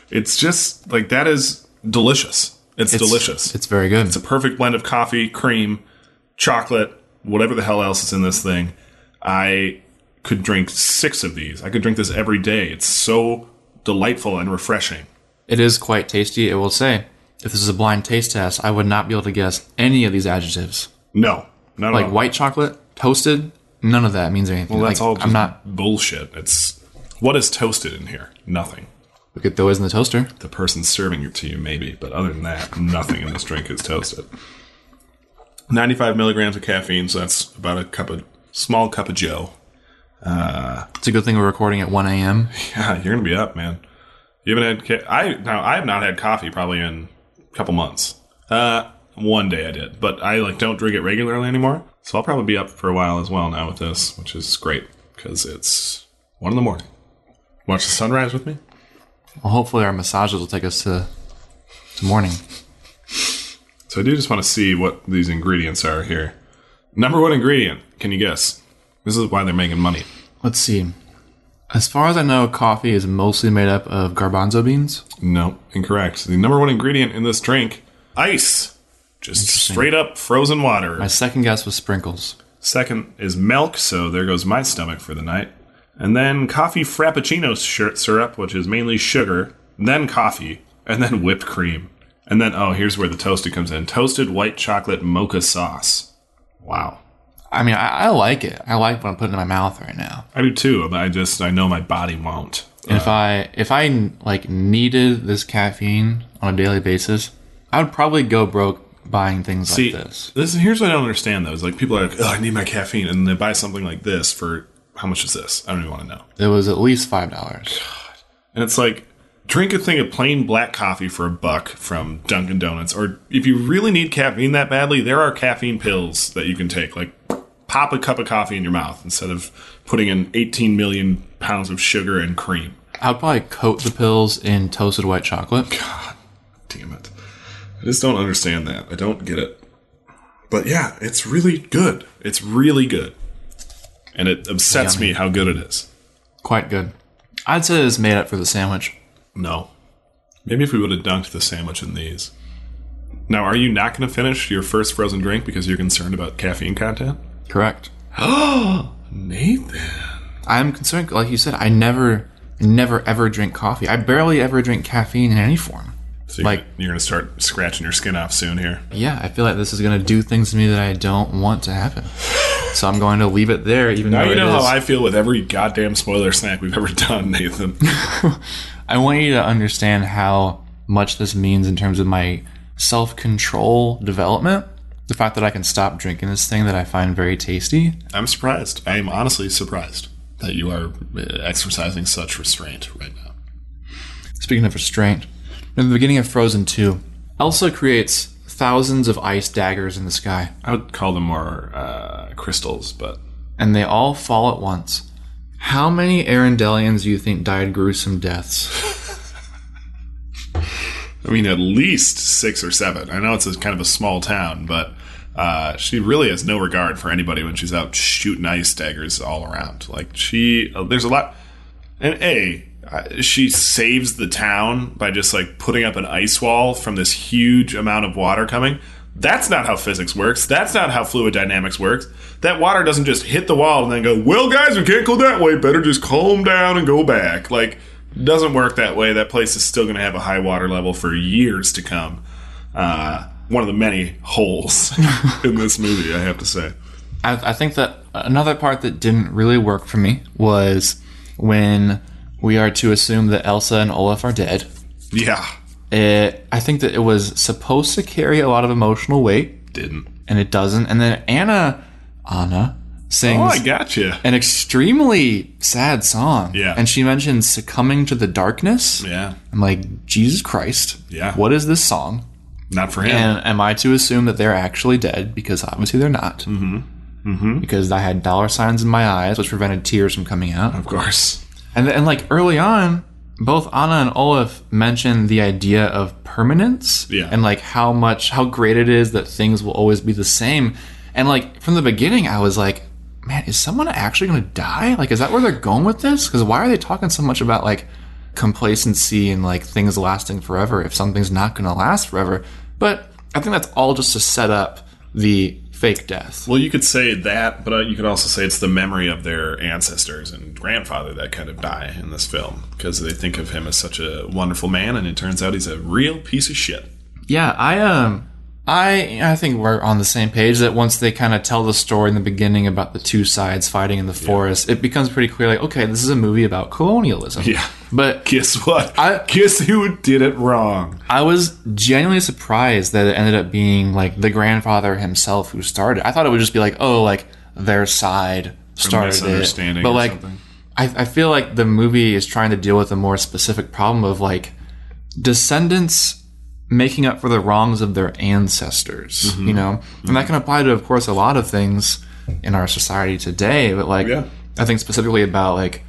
it's just like that is delicious. It's, delicious. It's very good. It's a perfect blend of coffee, cream, chocolate, whatever the hell else is in this thing. I could drink six of these. I could drink this every day. It's so delightful and refreshing. It is quite tasty. I will say, if this is a blind taste test, I would not be able to guess any of these adjectives. No, not Like at all. white chocolate, toasted, none of that means anything. Well, that's Like, all. I'm not. bullshit. It's what is toasted in here? Nothing. We could throw it in the toaster. The person serving it to you, maybe, but other than that, nothing in this drink is toasted. Ninety-five milligrams of caffeine, so that's about a cup of small cup of Joe. It's a good thing we're recording at 1 a.m. Yeah, you're gonna be up, man. You haven't had ca- I now I have not had coffee probably in a couple months. Uh, one day I did, but I like don't drink it regularly anymore. So I'll probably be up for a while as well now with this, which is great because it's one in the morning. Watch the sunrise with me. Well, hopefully our massages will take us to, to morning. So I do just want to see what these ingredients are here. Number one ingredient, can you guess? This is why they're making money. Let's see. As far as I know, coffee is mostly made up of garbanzo beans. No, incorrect. The number one ingredient in this drink, ice. Just straight up frozen water. My second guess was sprinkles. Second is milk, so there goes my stomach for the night. And then coffee frappuccino syrup, which is mainly sugar, then coffee, and then whipped cream. And then, oh, here's where the toasted comes in toasted white chocolate mocha sauce. Wow. I mean, I, I like it. I like what I'm putting in my mouth right now. I do too, but I just, I know my body won't. And if I if I like needed this caffeine on a daily basis, I would probably go broke buying things See, like this. this here's what I don't understand though. Is like people are like, oh, I need my caffeine, and they buy something like this for how much is this? I don't even want to know. It was at least five dollars. And it's like, drink a thing of plain black coffee for a buck from Dunkin' Donuts. Or if you really need caffeine that badly, there are caffeine pills that you can take. Like, pop a cup of coffee in your mouth instead of putting in 18 million pounds of sugar and cream. I would probably coat the pills in toasted white chocolate. God damn it. I just don't understand that. I don't get it. But yeah, it's really good. It's really good. And it upsets me how good it is. Quite good. I'd say it's made up for the sandwich. No. Maybe if we would have dunked the sandwich in these. Now, are you not going to finish your first frozen drink because you're concerned about caffeine content? Correct. Oh, Nathan. I'm concerned, like you said, I never, never ever drink coffee. I barely ever drink caffeine in any form. So you're, Like- you're going to start scratching your skin off soon here. Yeah, I feel like this is going to do things to me that I don't want to happen. So I'm going to leave it there, even though. Now though you know how I feel with every goddamn spoiler snack we've ever done, Nathan. I want you to understand how much this means in terms of my self control development. The fact that I can stop drinking this thing that I find very tasty. I'm surprised. I am honestly surprised that you are uh, exercising such restraint right now. Speaking of restraint, in the beginning of Frozen 2, Elsa creates thousands of ice daggers in the sky, I would call them more uh, crystals, but and they all fall at once. How many Arendellians do you think died gruesome deaths? I mean, at least six or seven. I know it's a kind of a small town, but uh, she really has no regard for anybody when she's out shooting ice daggers all around. Like she, uh, there's a lot. And a, she saves the town by just like putting up an ice wall from this huge amount of water coming. That's not how physics works. That's not how fluid dynamics works. That water doesn't just hit the wall and then go, well, guys, we can't go that way. Better just calm down and go back. Like, doesn't work that way. That place is still going to have a high water level for years to come. Uh, one of the many holes in this movie, I have to say. I, I think that another part that didn't really work for me was when we are to assume that Elsa and Olaf are dead. Yeah, It, I think that it was supposed to carry a lot of emotional weight, didn't. and it doesn't. And then Anna, Anna, sings Oh, I gotcha. an extremely sad song. Yeah. And she mentions succumbing to the darkness. Yeah, I'm like, Jesus Christ. Yeah. What is this song? not for him. And am I to assume that they're actually dead? Because obviously they're not. Mm-hmm. Mm-hmm. Because I had dollar signs in my eyes, which prevented tears from coming out. of course. And, and like early on, both Anna and Olaf mention the idea of permanence. Yeah. And like how much, how great it is that things will always be the same. And like from the beginning, I was like, man, is someone actually going to die? Like, is that where they're going with this? Because why are they talking so much about like complacency and like things lasting forever if something's not going to last forever? But I think that's all just to set up the fake death. Well, you could say that, but uh, you could also say it's the memory of their ancestors and grandfather that kind of die in this film because they think of him as such a wonderful man, and it turns out he's a real piece of shit. Yeah, I um I I think we're on the same page that once they kind of tell the story in the beginning about the two sides fighting in the forest, it becomes pretty clear like okay, this is a movie about colonialism. Yeah. But Guess what? I- Guess who did it wrong? I was genuinely surprised that it ended up being like the grandfather himself who started. I thought it would just be like, oh, like their side started it. misunderstanding But like something. I, I feel like the movie is trying to deal with a more specific problem of like descendants making up for the wrongs of their ancestors, Mm-hmm. you know? And that can apply to, of course, a lot of things in our society today, but like, Yeah. I think specifically about like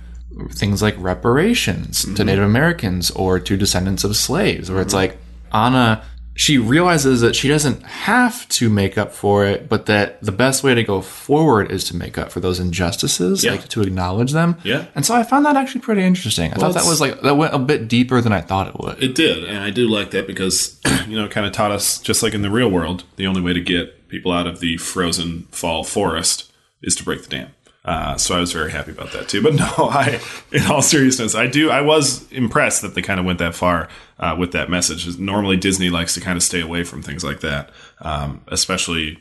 things like reparations to Mm-hmm. Native Americans or to descendants of slaves, where it's like Anna, she realizes that she doesn't have to make up for it, but that the best way to go forward is to make up for those injustices, Yeah. like to acknowledge them. Yeah. And so I found that actually pretty interesting. I thought that was like that went a bit deeper than I thought it would. It did, and I do like that because you know, it kind of taught us just like in the real world, the only way to get people out of the frozen fall forest is to break the dam. Uh, so I was very happy about that too. But no, I, in all seriousness, I do. I was impressed that they kind of went that far uh, with that message. Normally, Disney likes to kind of stay away from things like that, um, especially,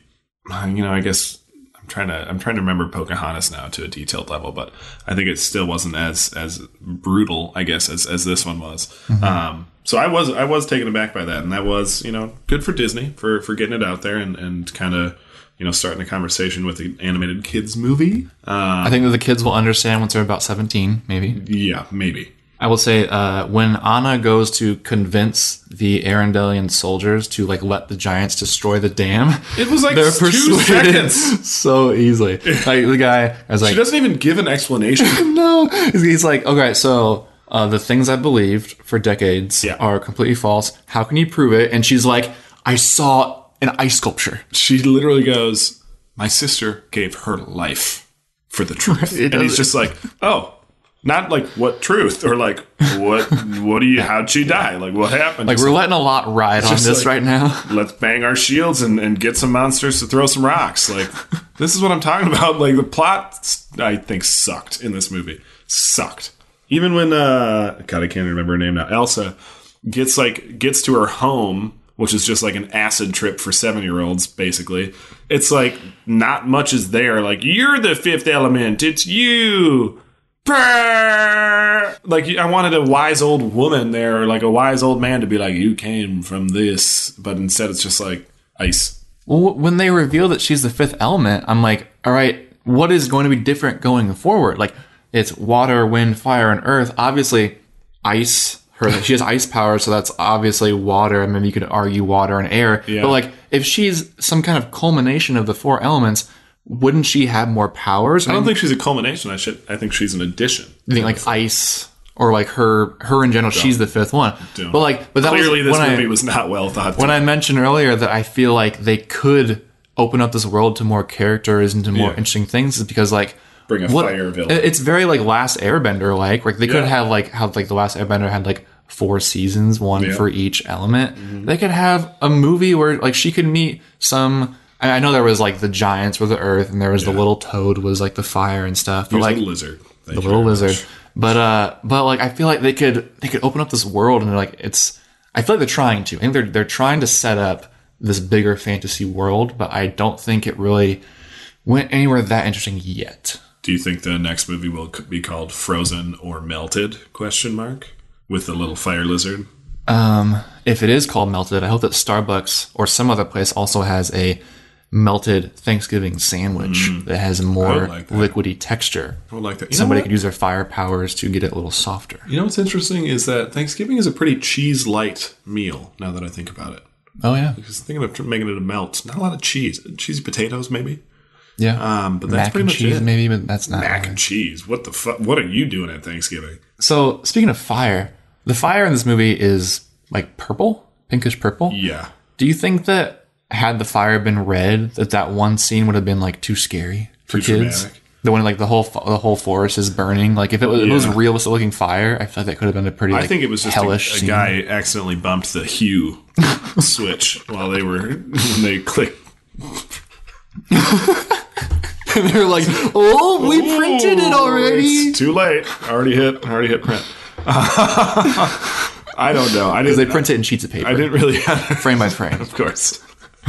you know, I guess I'm trying to I'm trying to remember Pocahontas now to a detailed level, but I think it still wasn't as as brutal, I guess, as, as this one was. Um, so I was I was taken aback by that, and that was you know good for Disney for for getting it out there and and kind of you know starting a conversation with an animated kids movie. Uh, I think that the kids will understand once they're about 17, maybe. yeah, maybe. I will say, uh, when Anna goes to convince the Arendellian soldiers to like let the giants destroy the dam, It was like they're two persuaded seconds. so easily. Like the guy, I was like, She doesn't even give an explanation. no. He's, he's like, okay, so uh, the things I believed for decades Yeah. are completely false. How can you prove it? And she's like, I saw an ice sculpture. she literally goes, "My sister gave her life for the truth," and he's just like, "Oh." Not like what truth or like what what do you how'd she die like what happened Like Just we're letting a lot ride on this like- right now. let's bang our shields and, and get some monsters to throw some rocks. Like, this is what I'm talking about. Like, the plot, I think, sucked in this movie. Sucked. Even when, uh, God, I can't remember her name now. Elsa gets, like, gets to her home, which is just like an acid trip for seven year olds, basically. It's like, not much is there. Like, you're the fifth element. It's you. Like I wanted a wise old woman there, or like a wise old man to be like, "You came from this," but instead it's just like ice. Well, when they reveal that she's the fifth element, I'm like, all right, what is going to be different going forward? Like, it's water, wind, fire, and earth. Obviously, ice. Her, she has ice power, so that's obviously water. I mean, you could argue water and air. Yeah. But like, if she's some kind of culmination of the four elements, wouldn't she have more powers? I don't think she's a culmination. I should. I think she's an addition. you think like ice or like her, her in general, she's the fifth one. Don't. But like, but that Clearly, was, this movie I, was not well thought. when. I mentioned earlier that I feel like they could open up this world to more characters and to more Yeah. interesting things is because like bring a what fire villain. it's very like Last Airbender like. Like they could have like how like the Last Airbender had like four seasons, one Yeah. Mm-hmm. for each element. They could have a movie where like she could meet some. I I know there was like the giants were the earth, and there was the little toad was like the fire and stuff. But Here's like a lizard. Thank the little lizard. much. But uh, but like I feel like they could they could open up this world and they're like it's. I feel like they're trying to. I think they're they're trying to set up this bigger fantasy world, but I don't think it really went anywhere that interesting yet. Do you think the next movie will be called Frozen or Melted? Question mark with the little fire lizard. Um, if it is called melted, I hope that Starbucks or some other place also has a melted Thanksgiving sandwich that has more Mm. Like that. liquidy texture. I would like that. You Somebody could use their fire powers to get it a little softer. You know what's interesting is that Thanksgiving is a pretty cheese light meal. Now that I think about it, Oh yeah, because thinking of making it a melt, not a lot of cheese, cheesy potatoes maybe. Yeah. Um, but that's Mac pretty and much cheese, it. maybe, but that's not. Mac and cheese. What the fuck? What are you doing at Thanksgiving? So speaking of fire, the fire in this movie is like purple, pinkish purple. Yeah. Do you think that had the fire been red, that that one scene would have been like too scary for Too kids? dramatic. The one like the whole the whole forest is burning. Like if it was, if it was realistic looking fire, I feel like that could have been a pretty. I think it was just hellish a, a guy accidentally bumped the hue switch while they were when they clicked. They're like, oh, we printed it already. It's too late. Already hit. Already hit print. I don't know. I They didn't. print it in sheets of paper, I didn't really. Have frame by frame. of course.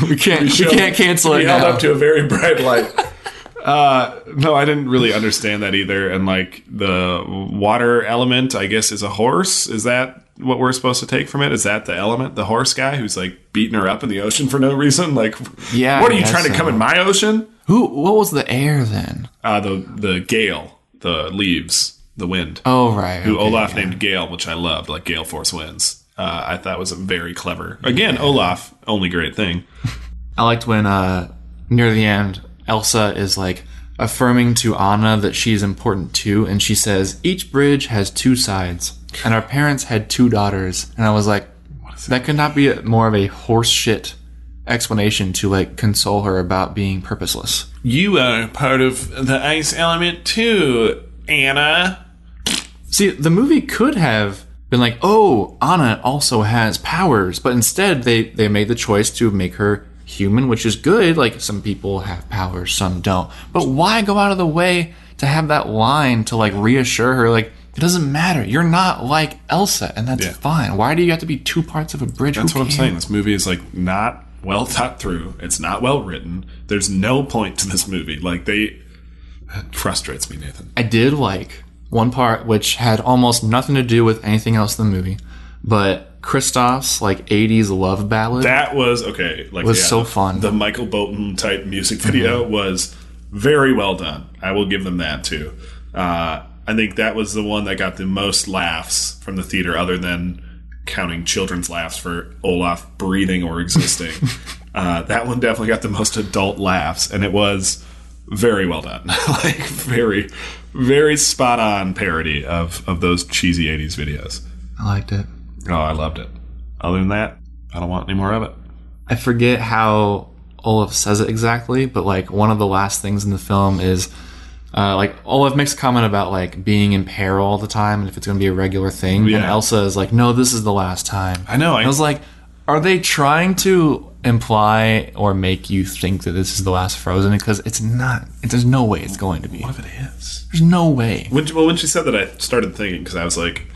We can't. We, showed- can't cancel it We held now. up to a very bright light. Uh, no, I didn't really understand that either. And like the water element, I guess, is a horse. Is that what we're supposed to take from it? Is that the element, the horse guy who's like beating her up in the ocean for no reason? Like, Yeah, what are you trying to come in my ocean? Who? What was the air then? Uh, the the gale, the leaves, the wind. Oh right. who okay, Olaf yeah. named Gale, which I loved, like Gale Force Winds. Uh, I thought was a very clever. Again, Olaf, only great thing. I liked when uh, near the end, Elsa is like affirming to Anna that she's important too, and she says each bridge has two sides, and our parents had two daughters, and I was like, that could not be a, more of a horse shit explanation to like console her about being purposeless. You are part of the ice element too, Anna. See, the movie could have been like, oh, Anna also has powers, but instead they they made the choice to make her human, which is good. Like some people have powers, some don't. But why go out of the way to have that line to like reassure her like it doesn't matter. You're not like Elsa, and that's Yeah. fine. Why do you have to be two parts of a bridge? That's Who what I'm saying. This movie is like not well thought through. It's not well written. There's no point to this movie. Like they it frustrates me, Nathan. I did like one part which had almost nothing to do with anything else in the movie, but Kristoff's like 80s love ballad. That was okay. Like Was yeah, so fun. The Michael Bolton type music video was very well done. I will give them that too. Uh, I think that was the one that got the most laughs from the theater, other than counting children's laughs for Olaf breathing or existing. uh, that one definitely got the most adult laughs, and it was very well done. like very, very spot on parody of of those cheesy '80s videos. I liked it. Oh, I loved it. Other than that, I don't want any more of it. I forget how Olaf says it exactly, but like one of the last things in the film is uh, like Olaf makes a comment about like being in peril all the time and if it's going to be a regular thing. And Yeah. Elsa is like, no, this is the last time. I know. I, I was like, are they trying to imply or make you think that this is the last Frozen? Because it's not. It, there's no way it's going to be. What if it is? There's no way. When, well, when she said that, I started thinking because I was like,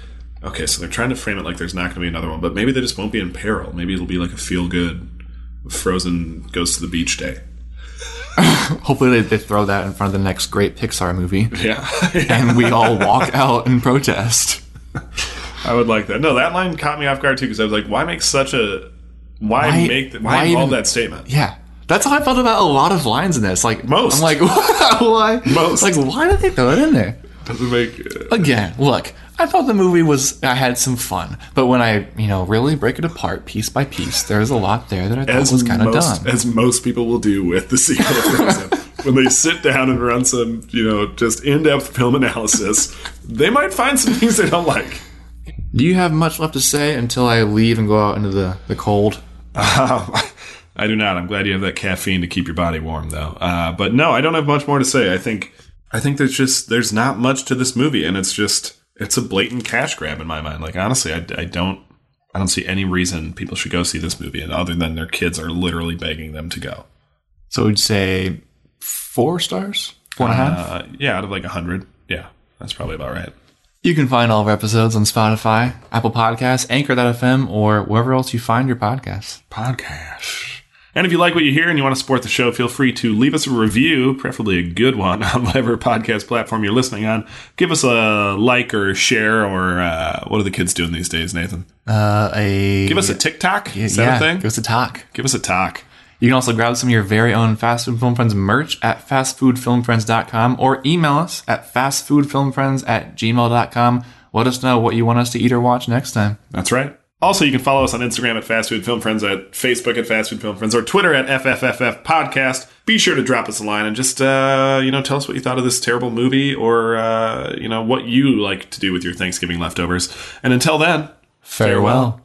okay, so they're trying to frame it like there's not going to be another one, but maybe they just won't be in peril. Maybe it'll be like a feel good Frozen goes to the beach day. Hopefully they, they throw that in front of the next great Pixar movie, Yeah, and we all walk out and protest. I would like that. No, that line caught me off guard too because I was like, why make such a why, Why- make the, why why, involve even- that statement? Yeah. That's how I felt about a lot of lines in this. Like Most. I'm like, why? Most. Like, why did they throw it in there? Doesn't make uh, Again, look, I thought the movie was. I had some fun, but when I, you know, really break it apart piece by piece, there's a lot there that I thought as was kind of dumb. as most people will do with the sequel when they sit down and run some, you know, just in-depth film analysis, they might find some things they don't like. Do you have much left to say until I leave and go out into the the cold? Um, I do not. I'm glad you have that caffeine to keep your body warm, though. Uh, but no, I don't have much more to say. I think I think there's just there's not much to this movie, and it's just it's a blatant cash grab in my mind. Like honestly, I, I don't I don't see any reason people should go see this movie, and other than their kids are literally begging them to go. So we'd say four stars, four and a half. Uh, yeah, out of like a hundred, yeah, that's probably about right. You can find all of our episodes on Spotify, Apple Podcasts, Anchor.fm, or wherever else you find your podcasts. Podcast. And if you like what you hear and you want to support the show, feel free to leave us a review, preferably a good one, on whatever podcast platform you're listening on. Give us a like or share, or uh, what are the kids doing these days, Nathan? Uh, a Give us a TikTok. Is that yeah, a thing? Give us a talk. Give us a talk. You can also grab some of your very own Fast Food Film Friends merch at fastfoodfilmfriends.com or email us at fastfoodfilmfriends at gmail.com. Let us know what you want us to eat or watch next time. That's right. Also, you can follow us on Instagram at Fast Food Film Friends, at Facebook at Fast Food Film Friends, or Twitter at FFFF Podcast. Be sure to drop us a line and just, uh, you know, tell us what you thought of this terrible movie or, uh, you know, what you like to do with your Thanksgiving leftovers. And until then, Farewell.